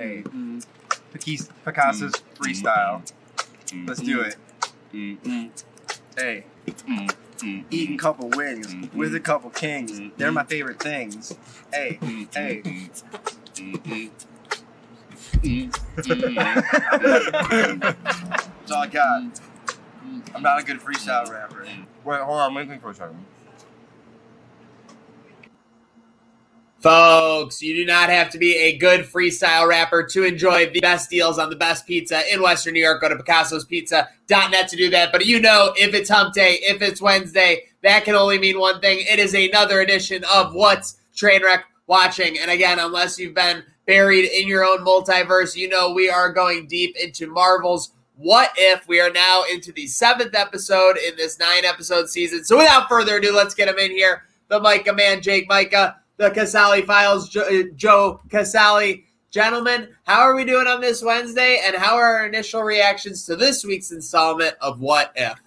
Hey, mm-hmm. Picasso's mm-hmm. freestyle. Mm-hmm. Let's do it. Hey, eating a couple wings with a couple kings. They're my favorite things. Hey, hey. That's all I got. I'm not a good freestyle rapper. Wait, hold on. Wait me for a second. Folks, you do not have to be a good freestyle rapper to enjoy the best deals on the best pizza in Western New York. Go to picassospizza.net to do that. But you know, if it's hump day, if it's Wednesday, that can only mean one thing. It is another edition of What's Trainwreck Watching. And again, unless you've been buried in your own multiverse, you know we are going deep into Marvel's What If. We are now into the seventh episode in this nine episode season. So without further ado, let's get them in here. The Micah man, Jake Micah the Casali Files, Joe, uh, Joe Casali. Gentlemen, how are we doing on this Wednesday, and how are our initial reactions to this week's installment of What If?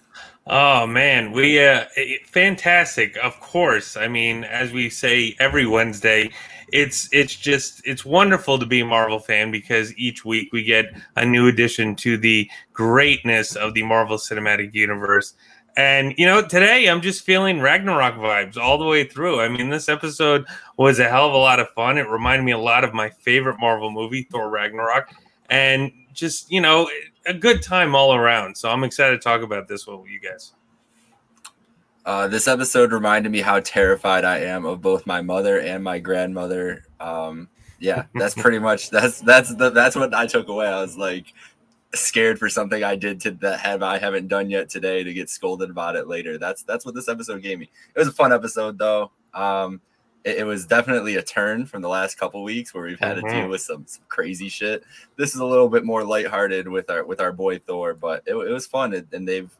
Oh man, we uh, fantastic. Of course, I mean, as we say every Wednesday, it's it's just it's wonderful to be a Marvel fan because each week we get a new addition to the greatness of the Marvel Cinematic Universe. And you know, today I'm just feeling Ragnarok vibes all the way through. I mean, this episode was a hell of a lot of fun. It reminded me a lot of my favorite Marvel movie, Thor Ragnarok, and just you know, a good time all around. So I'm excited to talk about this with you guys. Uh, this episode reminded me how terrified I am of both my mother and my grandmother. Um, yeah, that's pretty much that's that's the, that's what I took away. I was like, scared for something I did to that have I haven't done yet today to get scolded about it later. That's that's what this episode gave me. It was a fun episode though. Um, it, it was definitely a turn from the last couple weeks where we've had mm-hmm. to deal mm-hmm. with some, some, crazy shit. This is a little bit more lighthearted with our with our boy Thor, but it, it was fun and they've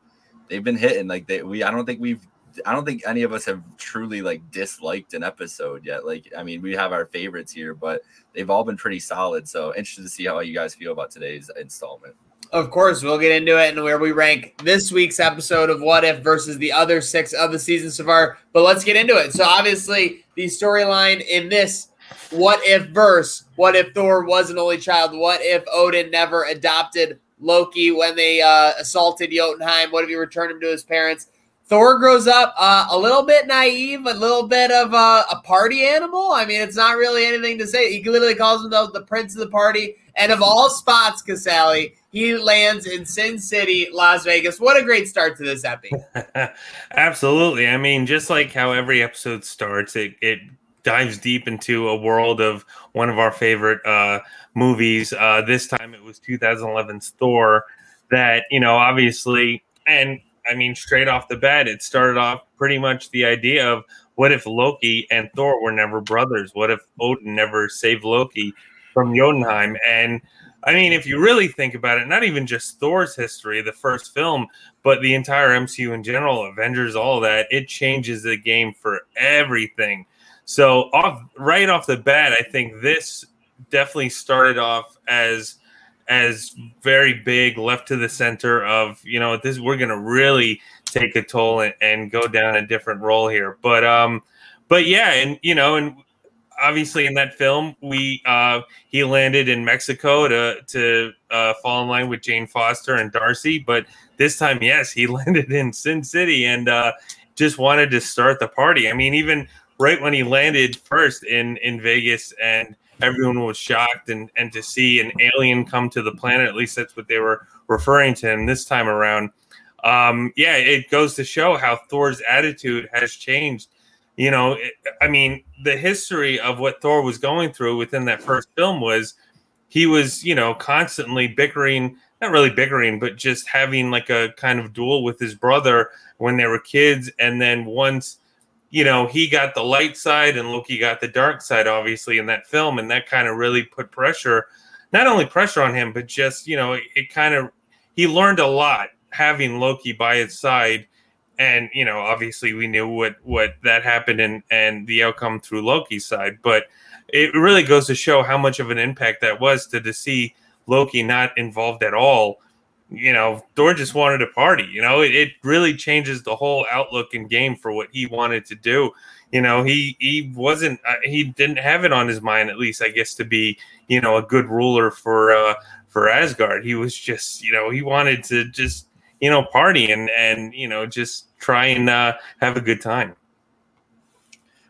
they've been hitting like they we I don't think we've I don't think any of us have truly like disliked an episode yet. Like, I mean, we have our favorites here, but they've all been pretty solid. So interested to see how you guys feel about today's installment. Of course, we'll get into it and where we rank this week's episode of What If versus the other six of the season so far. But let's get into it. So, obviously, the storyline in this What If verse What if Thor was an only child? What if Odin never adopted Loki when they uh, assaulted Jotunheim? What if he returned him to his parents? Thor grows up uh, a little bit naive, a little bit of a, a, party animal. I mean, it's not really anything to say. He literally calls himself the prince of the party. And of all spots, Casali, he lands in Sin City, Las Vegas. What a great start to this epi. Absolutely. I mean, just like how every episode starts, it, it dives deep into a world of one of our favorite uh, movies. Uh, this time it was 2011's Thor, that, you know, obviously, and I mean, straight off the bat, it started off pretty much the idea of what if Loki and Thor were never brothers? What if Odin never saved Loki from Jotunheim? And I mean, if you really think about it, not even just Thor's history, the first film, but the entire MCU in general, Avengers, all that, it changes the game for everything. So, off right off the bat, I think this definitely started off as as very big left to the center of you know this we're gonna really take a toll and, and go down a different role here but um but yeah and you know and obviously in that film we uh he landed in mexico to to uh fall in line with jane foster and darcy but this time yes he landed in sin city and uh just wanted to start the party. I mean even right when he landed first in in vegas and everyone was shocked and and to see an alien come to the planet at least that's what they were referring to him this time around. Um, yeah it goes to show how thor's attitude has changed you know i mean the history of what thor was going through within that first film was he was you know constantly bickering not really bickering but just having like a kind of duel with his brother when they were kids and then once you know, he got the light side and Loki got the dark side, obviously, in that film. And that kind of really put pressure, not only pressure on him, but just, you know, it, it kind of, he learned a lot having Loki by his side. And, you know, obviously we knew what, what that happened and, and the outcome through Loki's side. But it really goes to show how much of an impact that was to, to see Loki not involved at all you know, Thor just wanted a party. You know, it, it really changes the whole outlook and game for what he wanted to do. You know, he he wasn't uh, he didn't have it on his mind, at least I guess, to be you know a good ruler for uh, for Asgard. He was just you know he wanted to just you know party and and you know just try and uh, have a good time.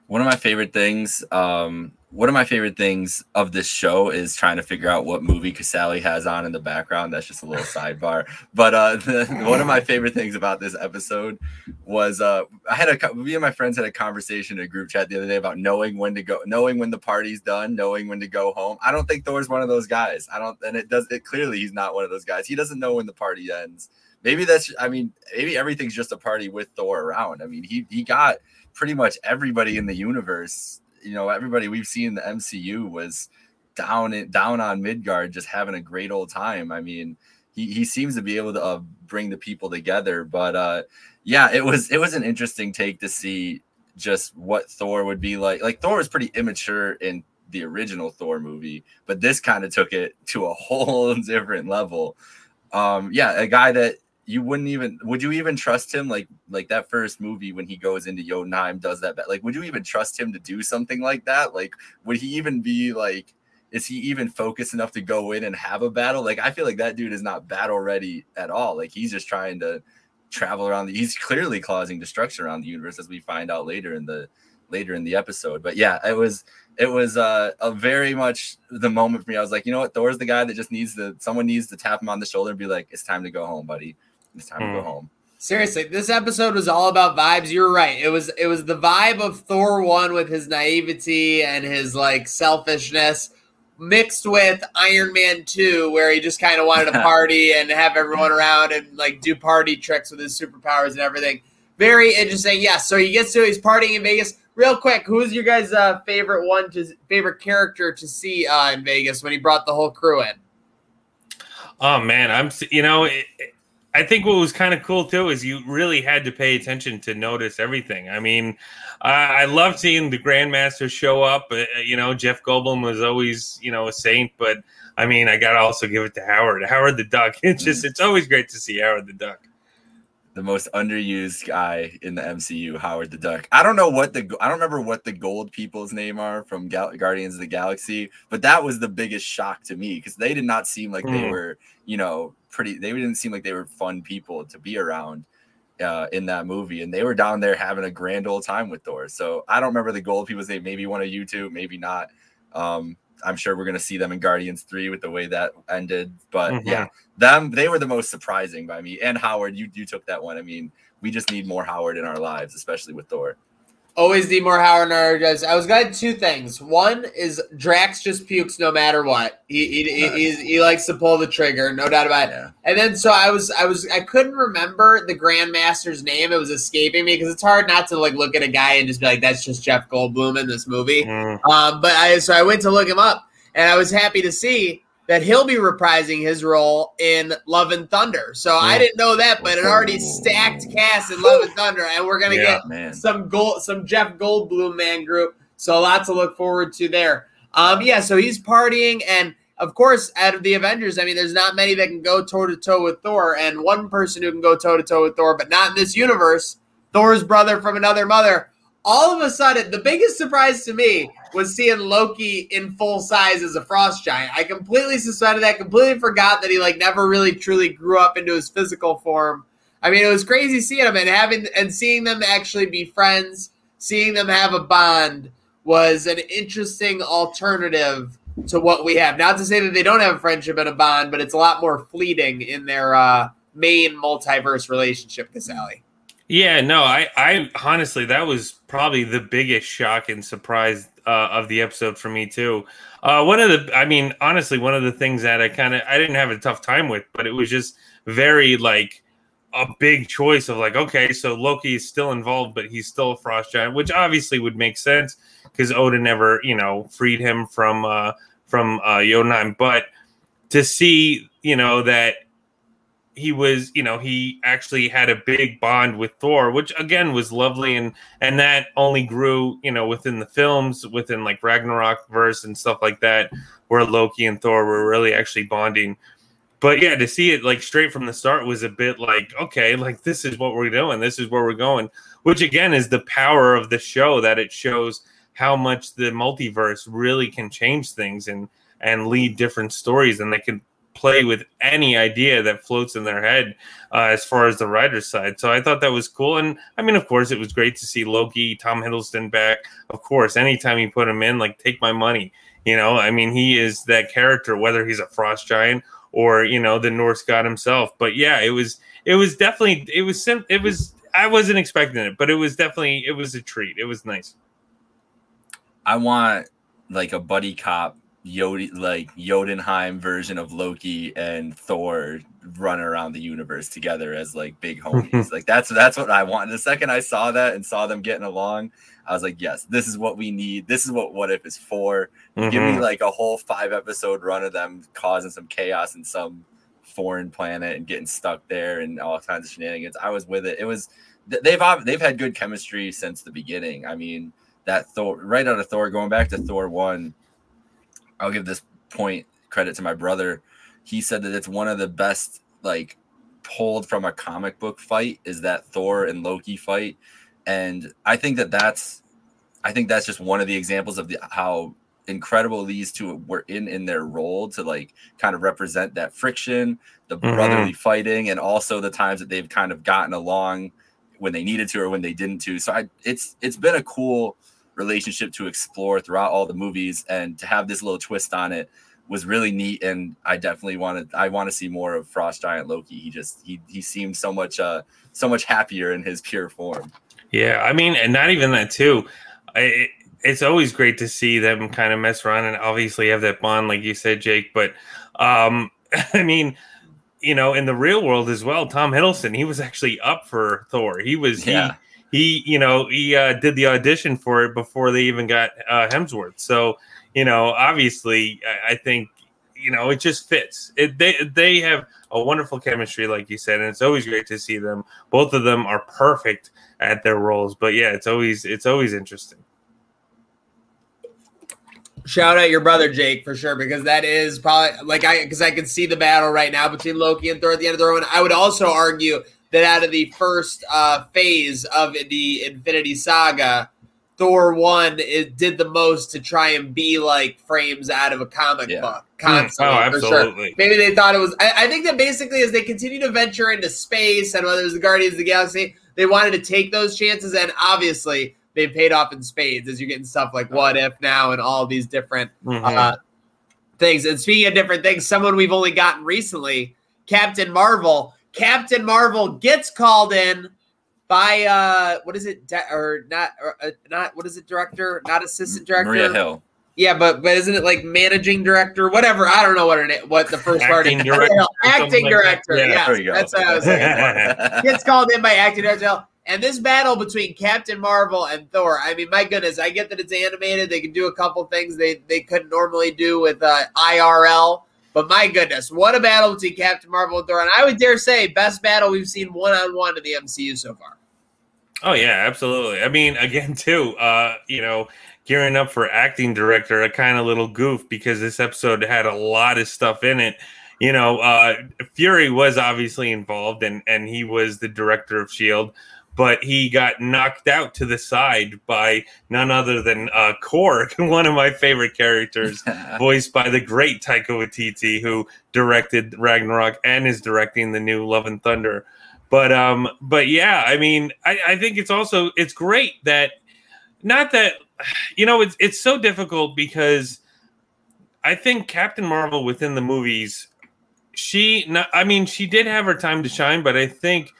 One of my favorite things um, one of my favorite things of this show is trying to figure out what movie Casali has on in the background. That's just a little sidebar. But uh, the, one of my favorite things about this episode was uh, I had a me and my friends had a conversation in a group chat the other day about knowing when to go, knowing when the party's done, knowing when to go home. I don't think Thor's one of those guys. I don't, and it does it clearly he's not one of those guys. He doesn't know when the party ends. Maybe that's I mean maybe everything's just a party with Thor around. I mean he he got pretty much everybody in the universe you know everybody we've seen in the MCU was down it down on Midgard, just having a great old time. I mean, he he seems to be able to uh, bring the people together. But uh, yeah, it was it was an interesting take to see just what Thor would be like. Like Thor was pretty immature in the original Thor movie, but this kind of took it to a whole different level. Um, yeah, a guy that you wouldn't even would you even trust him like like that first movie when he goes into Jotunheim does that like would you even trust him to do something like that? Like would he even be like is he even focused enough to go in and have a battle? Like I feel like that dude is not battle ready at all. Like he's just trying to travel around the, he's clearly causing destruction around the universe as we find out later in the later in the episode. But yeah it was it was uh, a very much the moment for me. I was like, you know what, Thor's the guy that just needs to someone needs to tap him on the shoulder and be like, it's time to go home, buddy. It's time mm. to go hmm. home. Seriously, this episode was all about vibes. You're right. It was it was the vibe of Thor 1 with his naivety and his like selfishness mixed with Iron Man 2 where he just kind of wanted to party and have everyone around and like do party tricks with his superpowers and everything. Very interesting. Yes, yeah, so he gets to he's partying in Vegas. Real quick, who's your guys' uh, favorite one to favorite character to see uh, in Vegas when he brought the whole crew in? Oh man, I'm you know it, I think what was kind of cool too is you really had to pay attention to notice everything. I mean, uh, I love seeing the Grandmaster show up. Uh, you know, Jeff Goldblum was always, you know, a saint, but I mean, I got to also give it to Howard. Howard the Duck. It's just, it's always great to see Howard the Duck. The most underused guy in the MCU, Howard the Duck. I don't know what the I don't remember what the gold people's name are from Gal- Guardians of the Galaxy, but that was the biggest shock to me because they did not seem like mm. they hmm. were, you know, pretty. They didn't seem like they were fun people to be around uh, in that movie, and they were down there having a grand old time with Thor. So I don't remember the gold people say maybe one of you two, maybe not. Um, I'm sure we're gonna see them in Guardians Three with the way that ended. But mm-hmm. yeah, them they were the most surprising by me. And Howard, you you took that one. I mean, we just need more Howard in our lives, especially with Thor. Always need more Howard Nerd. I was got two things. One is Drax just pukes no matter what. He he, he, he likes to pull the trigger, no doubt about it. Yeah. And then so I was I was I couldn't remember the Grandmaster's name. It was escaping me because it's hard not to like look at a guy and just be like, that's just Jeff Goldblum in this movie. Mm. Um, but I so I went to look him up, and I was happy to see that he'll be reprising his role in Love and Thunder. So I didn't know that, but it already stacked cast in Love and Thunder, and we're gonna yeah, get man. some gold, some Jeff Goldblum man group. So lots to look forward to there. Um, yeah, so he's partying, and of course, out of the Avengers, I mean, there's not many that can go toe to toe with Thor, and one person who can go toe to toe with Thor, but not in this universe. Thor's brother from another mother. All of a sudden, the biggest surprise to me was seeing Loki in full size as a frost giant. I completely suspended that, completely forgot that he like never really truly grew up into his physical form. I mean, it was crazy seeing him and having and seeing them actually be friends, seeing them have a bond was an interesting alternative to what we have. Not to say that they don't have a friendship and a bond, but it's a lot more fleeting in their uh, main multiverse relationship, Casali. Yeah, no, I, I honestly, that was probably the biggest shock and surprise uh, of the episode for me too. Uh, one of the, I mean, honestly, one of the things that I kind of, I didn't have a tough time with, but it was just very like a big choice of like, okay, so Loki is still involved, but he's still a frost giant, which obviously would make sense because Odin never, you know, freed him from uh, from uh, Jotunheim. But to see, you know, that he was, you know, he actually had a big bond with Thor, which again was lovely, and and that only grew, you know, within the films, within like Ragnarok verse and stuff like that, where Loki and Thor were really actually bonding. but yeah, to see it like straight from the start was a bit like, okay, like this is what we're doing, this is where we're going, which again is the power of the show that it shows how much the multiverse really can change things and and lead different stories, and they can play with any idea that floats in their head uh, as far as the writer's side. So I thought that was cool. And I mean, of course, it was great to see Loki, Tom Hiddleston back. Of course, anytime you put him in, like, take my money. You know, I mean, he is that character, whether he's a frost giant or you know the Norse god himself. But yeah, it was it was definitely it was sim- it was I wasn't expecting it, but it was definitely it was a treat. It was nice. I want like a buddy cop Yod like Jotunheim version of Loki and Thor run around the universe together as like big homies. like that's that's what I want. The second I saw that and saw them getting along, I was like, yes, this is what we need. This is what What If is for. Mm-hmm. Give me mm-hmm. like a whole five episode run of them causing some chaos in some foreign planet and getting stuck there and all kinds of shenanigans. I was with it. It was they've they've had good chemistry since the beginning. I mean, that Thor right out of Thor, going back to Thor one, I'll give this point credit to my brother. He said that it's one of the best like pulled from a comic book fight is that Thor and Loki fight and I think that that's I think that's just one of the examples of the how incredible these two were in in their role to like kind of represent that friction, the mm-hmm. brotherly fighting, and also the times that they've kind of gotten along when they needed to or when they didn't to. So I it's it's been a cool relationship to explore throughout all the movies and to have this little twist on it was really neat and I definitely wanted I want to see more of Frost Giant Loki. He just he he seemed so much uh so much happier in his pure form. Yeah, I mean, and not even that too. I, it's always great to see them kind of mess around and obviously have that bond, like you said, Jake. But um, I mean, you know, in the real world as well, Tom Hiddleston, he was actually up for Thor. He was yeah. he he, you know, he uh, did the audition for it before they even got uh, Hemsworth. So, you know, obviously, I, I think you know it just fits. It, they they have a wonderful chemistry, like you said, and it's always great to see them. Both of them are perfect at their roles. But yeah, it's always it's always interesting. Shout out your brother Jake for sure because that is probably like I because I can see the battle right now between Loki and Thor at the end of the road. And I would also argue that out of the first uh, phase of the Infinity Saga, Thor one it did the most to try and be like frames out of a comic yeah. book hmm. constantly. Oh, absolutely. Sure. Maybe they thought it was. I, I, think that basically as they continue to venture into space and whether it was the Guardians of the Galaxy, they wanted to take those chances, and obviously they paid off in spades as you're getting stuff like What If now and all these different mm-hmm. uh, things. And speaking of different things, someone we've only gotten recently, Captain Marvel. Captain Marvel gets called in by uh what is it De- or not or, uh, not what is it director not assistant director Maria Hill yeah, but but isn't it like managing director, whatever? I don't know what it what the first part is. Director, acting director. Like that. Yeah, that's what I was saying. Gets called in by acting director. And this battle between Captain Marvel and Thor, I mean, my goodness, I get that it's animated. They can do a couple things they, they couldn't normally do with uh, IRL. But my goodness, what a battle between Captain Marvel and Thor. And I would dare say, best battle we've seen one on one in the MCU so far. Oh, yeah, absolutely. I mean, again, too, uh, you know, gearing up for acting director, a kind of little goof because this episode had a lot of stuff in it. You know, uh, Fury was obviously involved, and and he was the director of Shield, but he got knocked out to the side by none other than uh, Korg, one of my favorite characters, voiced by the great Taika Waititi, who directed Ragnarok and is directing the new Love and Thunder. But um, but yeah, I mean, I, I think it's also it's great that not that you know, it's it's so difficult because I think Captain Marvel within the movies, she not, I mean, she did have her time to shine, but I think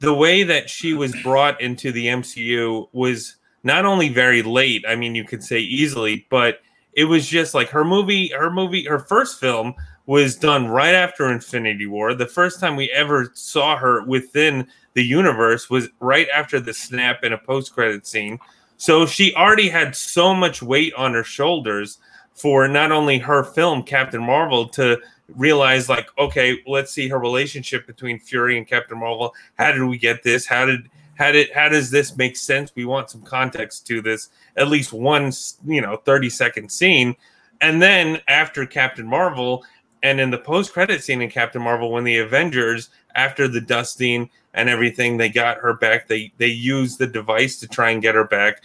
the way that she was brought into the MCU was not only very late, I mean, you could say easily, but it was just like her movie, her movie, her first film was done right after Infinity War. The first time we ever saw her within the universe was right after the snap in a post credit scene. So she already had so much weight on her shoulders for not only her film Captain Marvel to realize like okay, let's see her relationship between Fury and Captain Marvel. How did we get this? How did how did how does this make sense? We want some context to this. At least one, you know, 30 second scene. And then after Captain Marvel, and in the post credit scene in Captain Marvel, when the Avengers, after the dusting and everything, they got her back. They they used the device to try and get her back.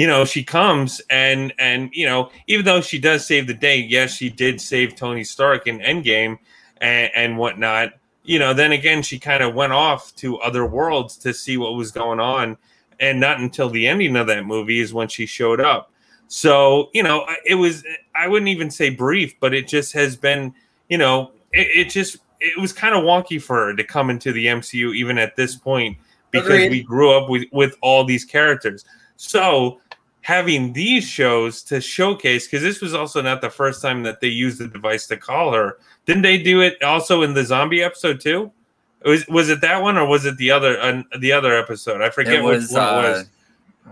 You know, she comes and and you know, even though she does save the day, yes, she did save Tony Stark in Endgame and, and whatnot. You know, then again, she kind of went off to other worlds to see what was going on, and not until the ending of that movie is when she showed up. So, you know, it was, I wouldn't even say brief, but it just has been, you know, it, it just, it was kind of wonky for her to come into the MCU even at this point because Agreed. we grew up with, with all these characters. So, having these shows to showcase, because this was also not the first time that they used the device to call her. Didn't they do it also in the zombie episode too? Was was it that one or was it the other uh, the other episode? I forget It was, which one it uh, was.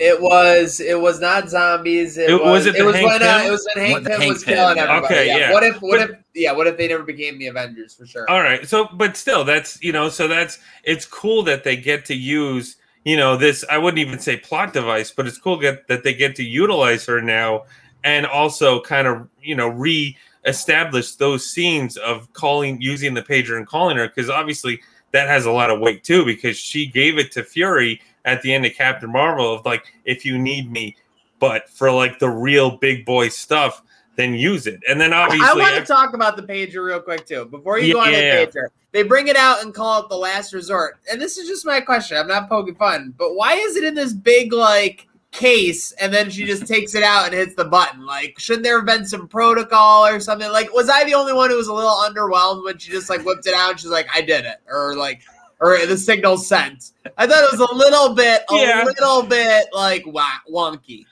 It was. It was not zombies. It, It- was was. it It, was Hank when. Uh, it was when Hank Pym Hank was Pym, killing yeah. everybody. Okay, yeah. yeah. What if? What But- if? Yeah. What if they never became the Avengers for sure? All right. So, but still, that's you know, so that's it's cool that they get to use you know this. I wouldn't even say plot device, but it's cool get, that they get to utilize her now, and also kind of you know re-establish those scenes of calling using the pager and calling her because obviously that has a lot of weight too because she gave it to Fury at the end of Captain Marvel of like if you need me, but for like the real big boy stuff, then use it. And then obviously I want to talk about the pager real quick too. Before you go on Yeah. that pager, they bring it out and call it the last resort. And this is just my question. I'm not poking fun, but why is it in this big like case and then she just takes it out and hits the button? Like, shouldn't there have been some protocol or something? Like, was I the only one who was a little underwhelmed when she just like whipped it out and she's like, I did it, or like. Or the signal sent. I thought it was a little bit, a Yeah. little bit like wonky.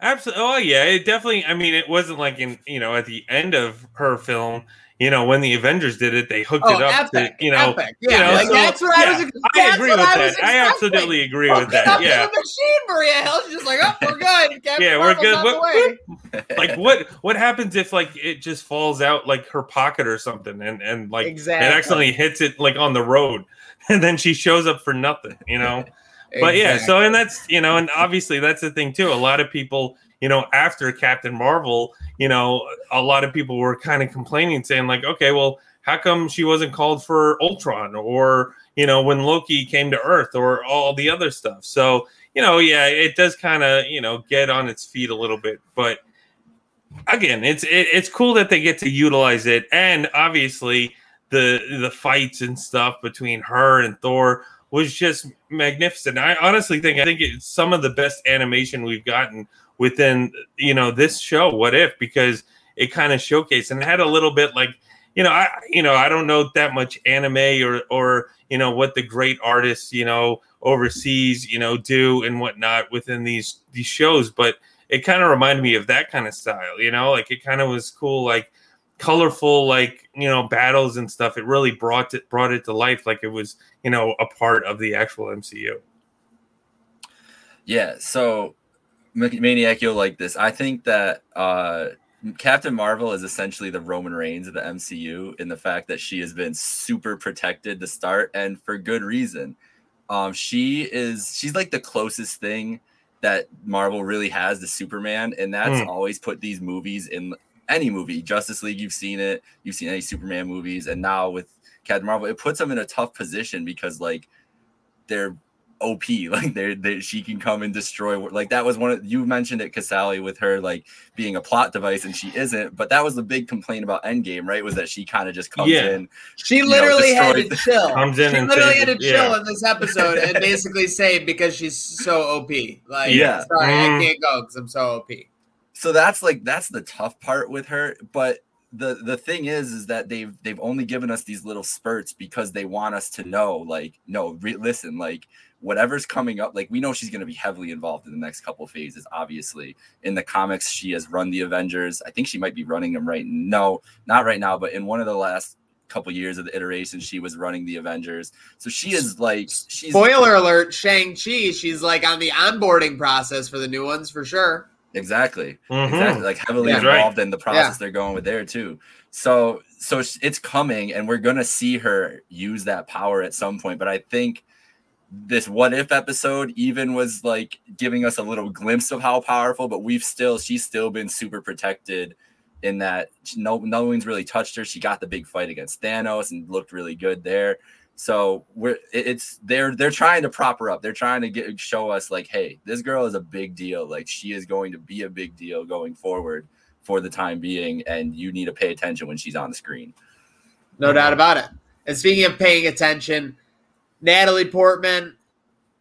Absolutely. Oh yeah, it definitely. I mean, it wasn't like in you know at the end of her film. You know, when the Avengers did it, they hooked Oh, it up epic, to you know. epic. you Yeah, know, like so- that's what I was. I agree with I that. I absolutely agree with that. Yeah. the machine, Maria Hill. She's just like, oh, we're good. Captain Yeah, we're good. What- like what what happens if like it just falls out like her pocket or something and and like Exactly. it accidentally hits it like on the road and then she shows up for nothing you know but yeah so and that's you know and obviously that's the thing too. A lot of people you know after captain marvel you know a lot of people were kind of complaining saying like okay well how come she wasn't called for ultron or you know when loki came to earth or all the other stuff? So you know yeah it does kind of you know get on its feet a little bit. But again it's it, it's cool that they get to utilize it. And obviously the the fights and stuff between her and thor was just magnificent. I honestly think i think it's some of the best animation we've gotten within you know this show what if because it kind of showcased and had a little bit like you know i you know i don't know that much anime or or you know what the great artists you know overseas you know do and whatnot within these these shows but it kind of reminded me of that kind of style you know? Like it kind of was cool like colorful like you know battles and stuff it really brought it brought it to life like it was you know a part of the actual mcu Yeah, so Ma- Maniac, you'll like this. I think that uh, Captain Marvel is essentially the Roman Reigns of the MCU in the fact that she has been super protected to start, and for good reason. Um, she is she's like the closest thing that Marvel really has to Superman, and that's Hmm. always put these movies in any movie. Justice League, you've seen it, you've seen any Superman movies, and now with Captain Marvel, it puts them in a tough position because like they're OP. Like they're, they she can come and destroy. Like that was one of you mentioned it, Casali, with her like being a plot device, and she isn't. But that was the big complaint about Endgame, right? Was that she kind of just comes Yeah. in. She know, literally had to chill. Comes in she and literally saves had to chill yeah. in this episode and basically say because she's so OP. Like, Yeah. sorry, Mm. I can't go because I'm so OP. So that's like that's the tough part with her. But the the thing is, is that they've they've only given us these little spurts because they want us to know, like, no, re- listen, like whatever's coming up, like we know she's going to be heavily involved in the next couple phases. Obviously, in the comics, she has run the Avengers. I think she might be running them right. Now. No, not right now, but in one of the last couple years of the iteration, she was running the Avengers. So she is like she's Spoiler alert: Shang Chi. She's like on the onboarding process for the new ones for sure. Exactly. Mhm. exactly like heavily That's right. involved in the process they're going with there too so so it's coming and we're gonna see her use that power at some point but i think this what if episode even was like giving us a little glimpse of how powerful but we've still she's still been super protected in that no no one's really touched her. She got the big fight against Thanos and looked really good there. So we're it's they're they're trying to prop her up. They're trying to get show us like, hey, this girl is a big deal. Like she is going to be a big deal going forward for the time being, and you need to pay attention when she's on the screen. No doubt about it. And speaking of paying attention, Natalie Portman,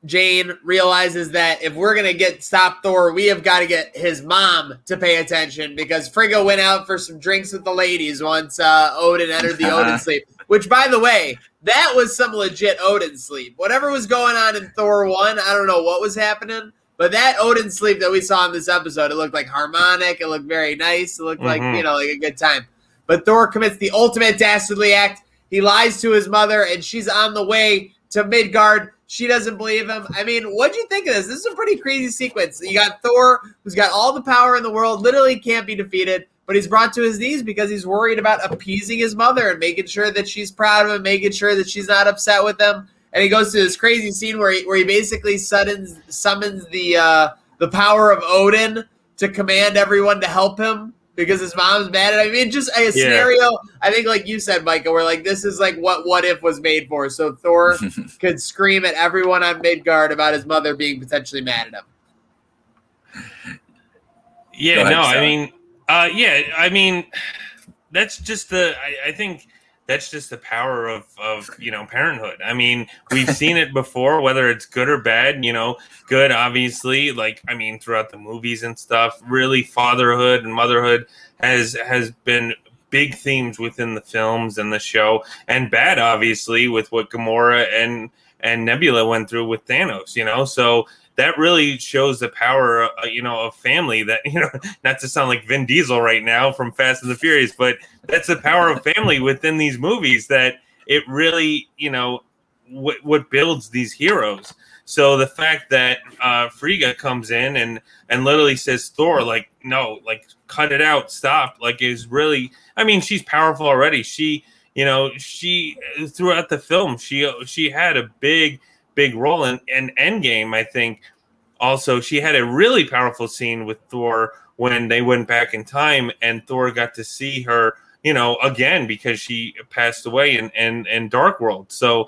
Jane realizes that if we're gonna get stop Thor, we have got to get his mom to pay attention because Frigga went out for some drinks with the ladies once uh, Odin entered the Odin sleep. Which, by the way, that was some legit Odin sleep. Whatever was going on in Thor one, I don't know what was happening, but that Odin sleep that we saw in this episode, it looked like harmonic. It looked very nice. It looked like Mhm. you know like a good time. But Thor commits the ultimate dastardly act. He lies to his mother, and she's on the way to Midgard. She doesn't believe him. I mean, what'd you think of this? This is a pretty crazy sequence. You got Thor, who's got all the power in the world, literally can't be defeated, but he's brought to his knees because he's worried about appeasing his mother and making sure that she's proud of him, making sure that she's not upset with him. And he goes to this crazy scene where he, where he basically summons summons the uh, the power of Odin to command everyone to help him because his mom's mad at him. I mean, just a scenario. I think, like you said, Micah, where like this is like what what if was made for. So Thor could scream at everyone on Midgard about his mother being potentially mad at him. Yeah, ahead, no, I mean, uh, yeah, I mean, that's just the. I, I think that's just the power of of you know parenthood. I mean, we've seen it before, whether it's good or bad. You know, good obviously, like I mean, throughout the movies and stuff. Really, fatherhood and motherhood has has been big themes within the films and the show, and bad obviously with what Gamora and and Nebula went through with Thanos. You know, so that really shows the power, uh, you know, of family. That you know, not to sound like Vin Diesel right now from Fast and the Furious, but that's the power of family within these movies. That it really, you know, what what builds these heroes. So the fact that uh, comes in and and literally says Thor, like, no, like, cut it out, stop, like, is really. I mean, she's powerful already. She, you know, she throughout the film, she she had a big big role in, in Endgame, I think. Also, she had a really powerful scene with Thor when they went back in time and Thor got to see her, you know, again because she passed away in, in, in Dark World. So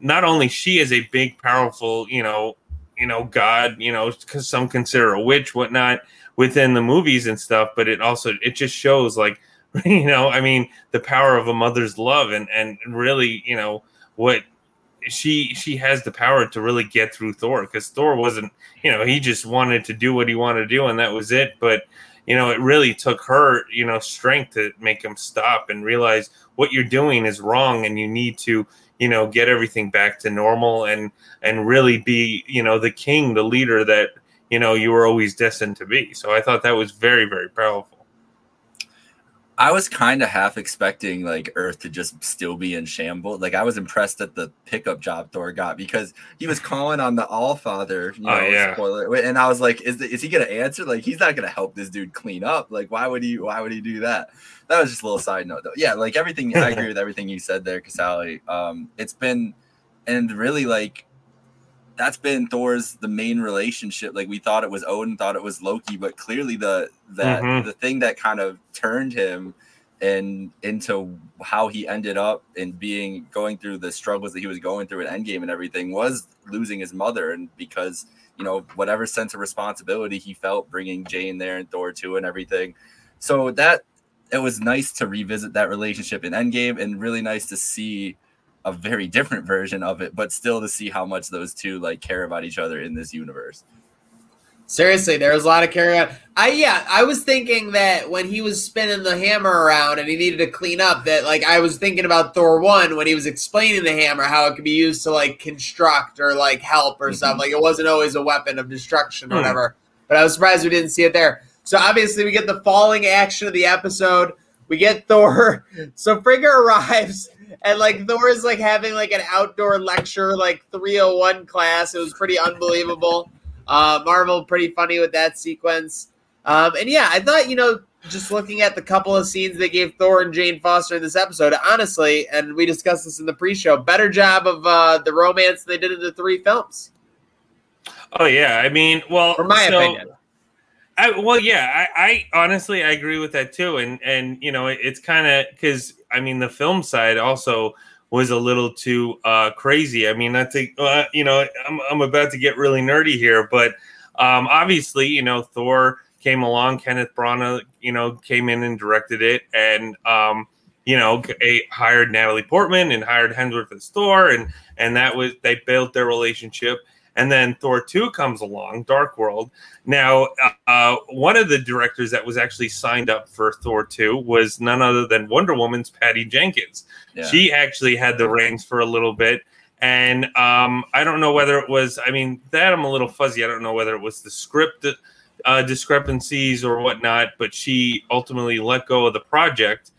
not only she is a big, powerful, you know, you know, God, you know, because some consider a witch, whatnot, within the movies and stuff, but it also it just shows like, you know, I mean, the power of a mother's love and and really, you know, what she she has the power to really get through Thor because Thor wasn't you know he just wanted to do what he wanted to do and that was it. But you know it really took her you know strength to make him stop and realize what you're doing is wrong and you need to you know get everything back to normal and and really be you know the king the leader that you know you were always destined to be. So I thought that was very very powerful I was kind of half expecting like Earth to just still be in shambles. Like I was impressed at the pickup job Thor got because he was calling on the All Father. You know, Oh, yeah. spoiler, and I was like, is the, is he gonna answer? Like he's not gonna help this dude clean up. Like why would he? Why would he do that? That was just a little side note though. Yeah, like everything. I agree with everything you said there, Casali. Um, it's been and really like that's been Thor's the main relationship. Like we thought it was Odin, thought it was Loki, but clearly the that Mhm. the thing that kind of turned him and into how he ended up in being going through the struggles that he was going through at Endgame and everything was losing his mother, and because you know whatever sense of responsibility he felt bringing Jane there and Thor too and everything. So that it was nice to revisit that relationship in Endgame, and really nice to see a very different version of it, but still to see how much those two like care about each other in this universe. Seriously, there was a lot of carry on. I yeah, I was thinking that when he was spinning the hammer around and he needed to clean up, that like I was thinking about Thor one when he was explaining the hammer, how it could be used to like construct or like help or stuff. Mhm. Like it wasn't always a weapon of destruction or Hmm. whatever. But I was surprised we didn't see it there. So obviously we get the falling action of the episode. We get Thor. So Frigga arrives and like Thor is like having like an outdoor lecture, like 301 class. It was pretty unbelievable. Uh, Marvel pretty funny with that sequence. Um, and yeah, I thought you know just looking at the couple of scenes they gave Thor and Jane Foster in this episode, honestly, and we discussed this in the pre-show, better job of uh, the romance they did in the three films. oh yeah I mean well From my so- opinion. I, well, yeah, I, I, honestly I agree with that too, and and you know it, it's kind of because I mean the film side also was a little too uh, crazy. I mean, I think uh, you know I'm I'm about to get really nerdy here, but um, obviously you know Thor came along, Kenneth Branagh you know came in and directed it, and um, you know a, hired Natalie Portman and hired Hemsworth as Thor, and and that was they built their relationship and then Thor 2 comes along, Dark World. Now, uh, one of the directors that was actually signed up for Thor 2 was none other than Wonder Woman's Patty Jenkins. Yeah. She actually had the reins for a little bit. And um, I don't know whether it was, I mean, that I'm a little fuzzy. I don't know whether it was the script uh, discrepancies or whatnot, but she ultimately let go of the project.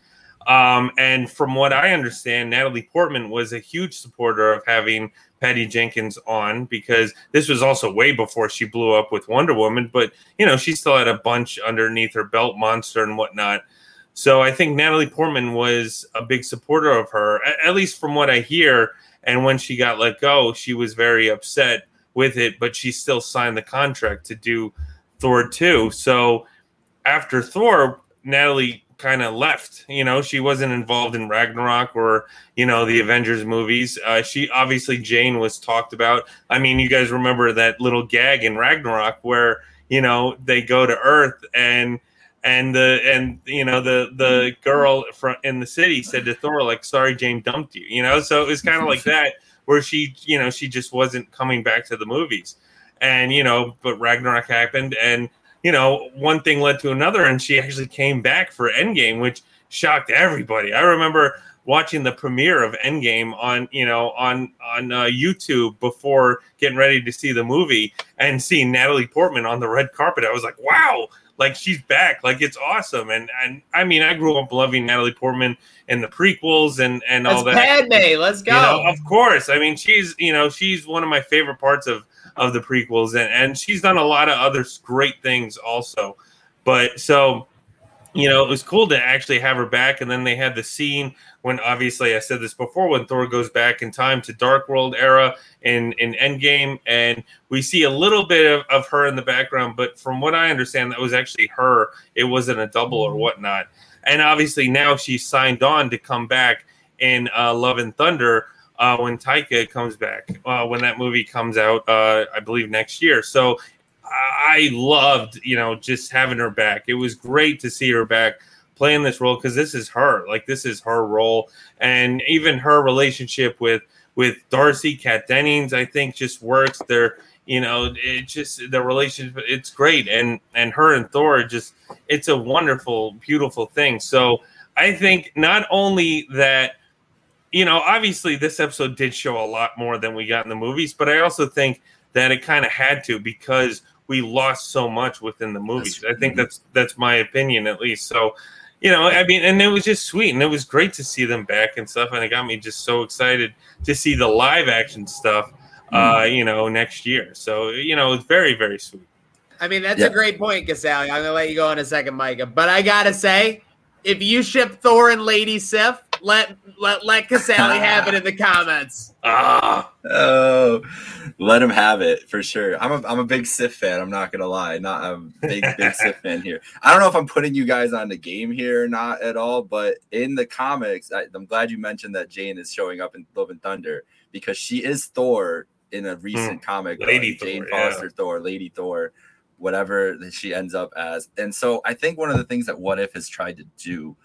Um, and from what I understand, Natalie Portman was a huge supporter of having Patty Jenkins on because this was also way before she blew up with Wonder Woman, but you know, she still had a bunch underneath her belt, Monster and whatnot. So I think Natalie Portman was a big supporter of her, at least from what I hear. And when she got let go, she was very upset with it, but she still signed the contract to do Thor 2. So after Thor, Natalie kind of left. You know, she wasn't involved in Ragnarok or you know the Avengers movies. Uh, she obviously Jane was talked about. I mean, you guys remember that little gag in Ragnarok where you know they go to Earth and and the and you know the the girl from in the city said to Thor like, "Sorry, Jane dumped you." You know, so it was kind of like that where she you know she just wasn't coming back to the movies. And you know, but Ragnarok happened, and you know, one thing led to another, and she actually came back for Endgame, which shocked everybody. I remember watching the premiere of Endgame on you know on on uh, YouTube before getting ready to see the movie and seeing Natalie Portman on the red carpet. I was like, wow, like she's back, like it's awesome. And and I mean, I grew up loving Natalie Portman and the prequels and and That's all that. Padme, let's go. You know, of course. I mean, she's you know she's one of my favorite parts of of the prequels, and and she's done a lot of other great things also. But so you know, it was cool to actually have her back. And then they had the scene when, obviously, I said this before, when Thor goes back in time to Dark World era in in Endgame, and we see a little bit of, of her in the background. But from what I understand, that was actually her. It wasn't a double or whatnot. And obviously, now she's signed on to come back in uh, Love and Thunder uh, when Taika comes back, uh, when that movie comes out, uh, I believe next year. So I loved, you know, just having her back. It was great to see her back playing this role because this is her, like this is her role, and even her relationship with with Darcy Kat Dennings, I think, just works. They're you know it just the relationship it's great and and her and thor just it's a wonderful beautiful thing so i think not only that you know, obviously this episode did show a lot more than we got in the movies, but I also think that it kind of had to because we lost so much within the movies. That's, I think that's that's my opinion at least. So, you know, I mean, and it was just sweet and it was great to see them back and stuff, and it got me just so excited to see the live action stuff. Uh, mm. you know, next year. So, you know, it's very, very sweet. I mean, that's yeah. a great point, Casali. I'm gonna let you go in a second, Micah. But I gotta say, if you ship Thor and Lady Sif, let let let Casali have it in the comments. Ah, oh, let him have it for sure. I'm a I'm a big Sif fan. I'm not gonna lie. Not a big big Sif fan here. I don't know if I'm putting you guys on the game here or not at all, but in the comics, I, am glad you mentioned that Jane is showing up in Love and Thunder because she is Thor in a recent hmm. comic. Lady Thor, Jane yeah. Foster Thor, Lady Thor whatever she ends up as. And so I think one of the things that What If has tried to do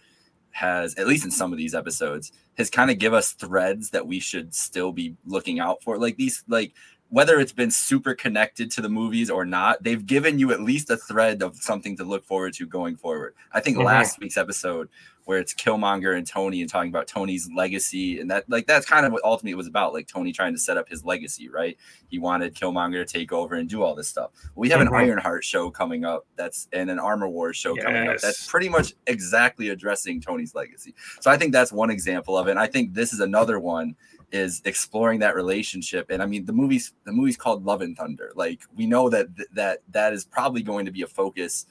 has, at least in some of these episodes, has kind of give us threads that we should still be looking out for. Like these, like whether it's been super connected to the movies or not, they've given you at least a thread of something to look forward to going forward. I think mm-hmm. last week's episode where it's Killmonger and Tony and talking about Tony's legacy. And that like that's kind of what ultimately it was about, like Tony trying to set up his legacy, right? He wanted Killmonger to take over and do all this stuff. We have mm-hmm. an Ironheart show coming up that's and an Armor Wars show yes. coming up that's pretty much exactly addressing Tony's legacy. So I think that's one example of it. And I think this is another one is exploring that relationship and i mean the movie's the movie's called love and thunder like we know that that that is probably going to be a focus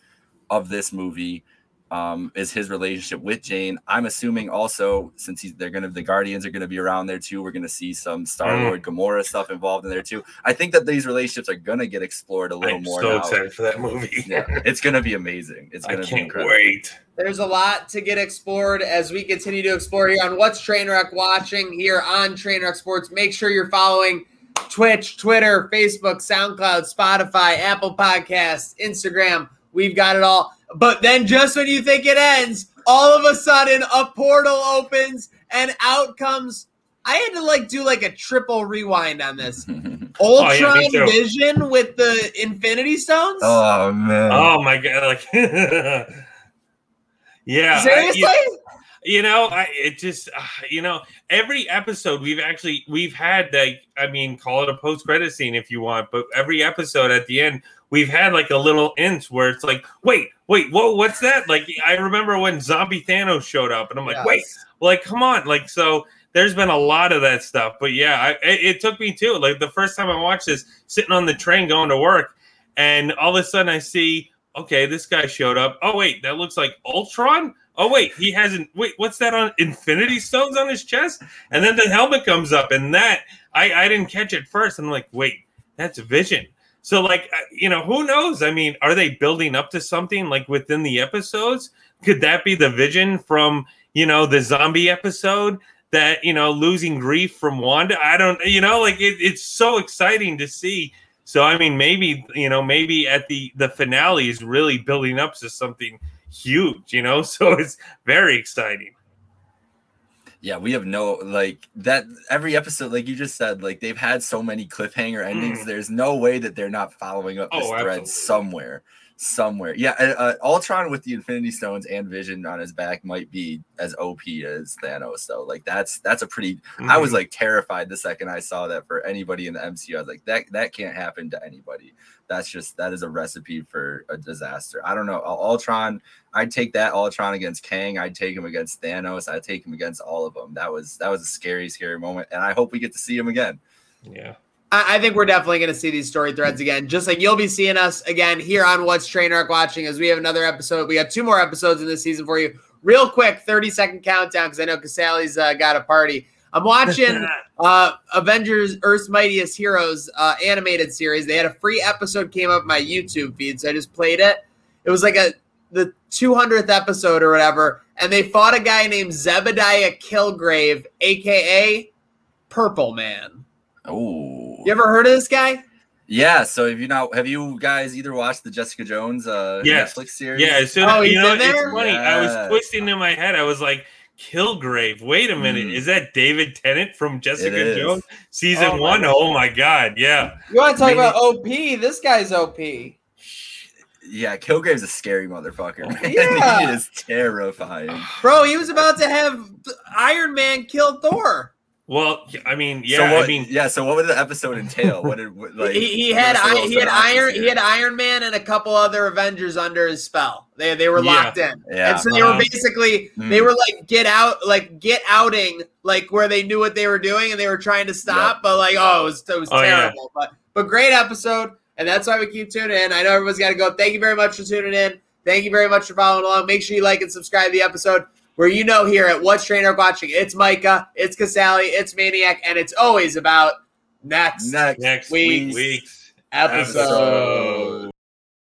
of this movie um, is his relationship with Jane. I'm assuming also since he's they're gonna the Guardians are gonna be around there too. We're gonna see some Star Mm. Lord Gamora stuff involved in there too. I think that these relationships are gonna get explored a little I'm more so now. excited for that movie. Yeah, it's gonna be amazing. It's gonna be can't incredible. wait. There's a lot to get explored as we continue to explore here on What's Trainwreck watching here on Trainwreck Sports. Make sure you're following Twitch, Twitter, Facebook, SoundCloud, Spotify, Apple Podcasts, Instagram. We've got it all. But then just when you think it ends, all of a sudden a portal opens and out comes. I had to like do like a triple rewind on this. Oh, yeah, Ultron. Vision with the Infinity Stones. oh man. Oh my god! Like, yeah, I- Seriously? you, you know, I it just uh, you know every episode we've actually we've had like I mean call it a post credit scene if you want, but every episode at the end we've had like a little inch where it's like wait wait whoa what's that? Like I remember when Zombie Thanos showed up and I'm like Yes. wait like come on. Like so there's been a lot of that stuff but yeah I, it, it took me too. Like the first time i watched this sitting on the train going to work and all of a sudden i see okay this guy showed up. Oh wait that looks like ultron? Oh wait he hasn't wait what's that on infinity stones on his chest? And then the helmet comes up and that i i didn't catch it first. I'm like wait that's vision so like uh, you know who knows? I mean are they building up to something like within the episodes? Could that be the vision from you know the zombie episode that you know losing grief from wanda? I don't you know like it, it's so exciting to see. So i mean maybe you know maybe at the the finale is really building up to something huge you know? So it's very exciting Yeah, we have no like that every episode, like you just said, like they've had so many cliffhanger endings. There's no way that they're not following up this Mm. Oh, thread absolutely. somewhere. Somewhere. Yeah, uh, uh, Ultron with the Infinity Stones and Vision on his back might be as OP as Thanos, though. Like that's that's a pretty I was Mhm. like terrified the second I saw that for anybody in the MCU. I was like, that that can't happen to anybody. That's just that is a recipe for a disaster. I don't know. Ultron, I'd take that Ultron against Kang. I'd take him against Thanos. I'd take him against all of them. That was that was a scary, scary moment, and I hope we get to see him again. yeah I, I think we're definitely going to see these story threads again. Just like you'll be seeing us again here on What's Train Arc Watching as we have another episode. We got two more episodes in this season for you. Real quick, 30 second countdown because I know Casali's uh, got a party. I'm watching uh, Avengers Earth's Mightiest Heroes uh, animated series. They had a free episode came up my YouTube feed, so I just played it. It was like a the 200th episode or whatever, and they fought a guy named Zebediah Kilgrave, aka Purple Man. Oh, You ever heard of this guy? yeah. So have you not? Have you guys either watched the Jessica Jones uh, Yes. Netflix series? yeah so Oh, you know it's funny i was twisting in my head i was like Kilgrave. Wait a minute. Mm. Is that David Tennant from Jessica. Jones season Oh, my one? God. Oh my god, yeah. You want to talk Maybe- about OP? This guy's OP. Yeah, Kilgrave's a scary motherfucker. Man. Yeah. he is terrifying. Bro, he was about to have Iron Man kill Thor. Well, I mean, yeah, so what, I mean, yeah. So what would the episode entail? What did what, like? he, he had I, he had Iron here? he had Iron Man and a couple other Avengers under his spell. They they were Yeah. locked in. Yeah. And so they were Uh-huh. basically Mm. they were like get out like get outing like where they knew what they were doing and they were trying to stop, but like oh it was it was Oh, yeah. terrible. But but great episode, and that's why we keep tuning in. I know everyone's got to go. Thank you very much for tuning in. Thank you very much for following along. Make sure you like and subscribe to the episode where you know here at What's Trainer Watching, it's Micah, it's Casali, it's Maniac, and it's always about next next next week's week's episode. episode.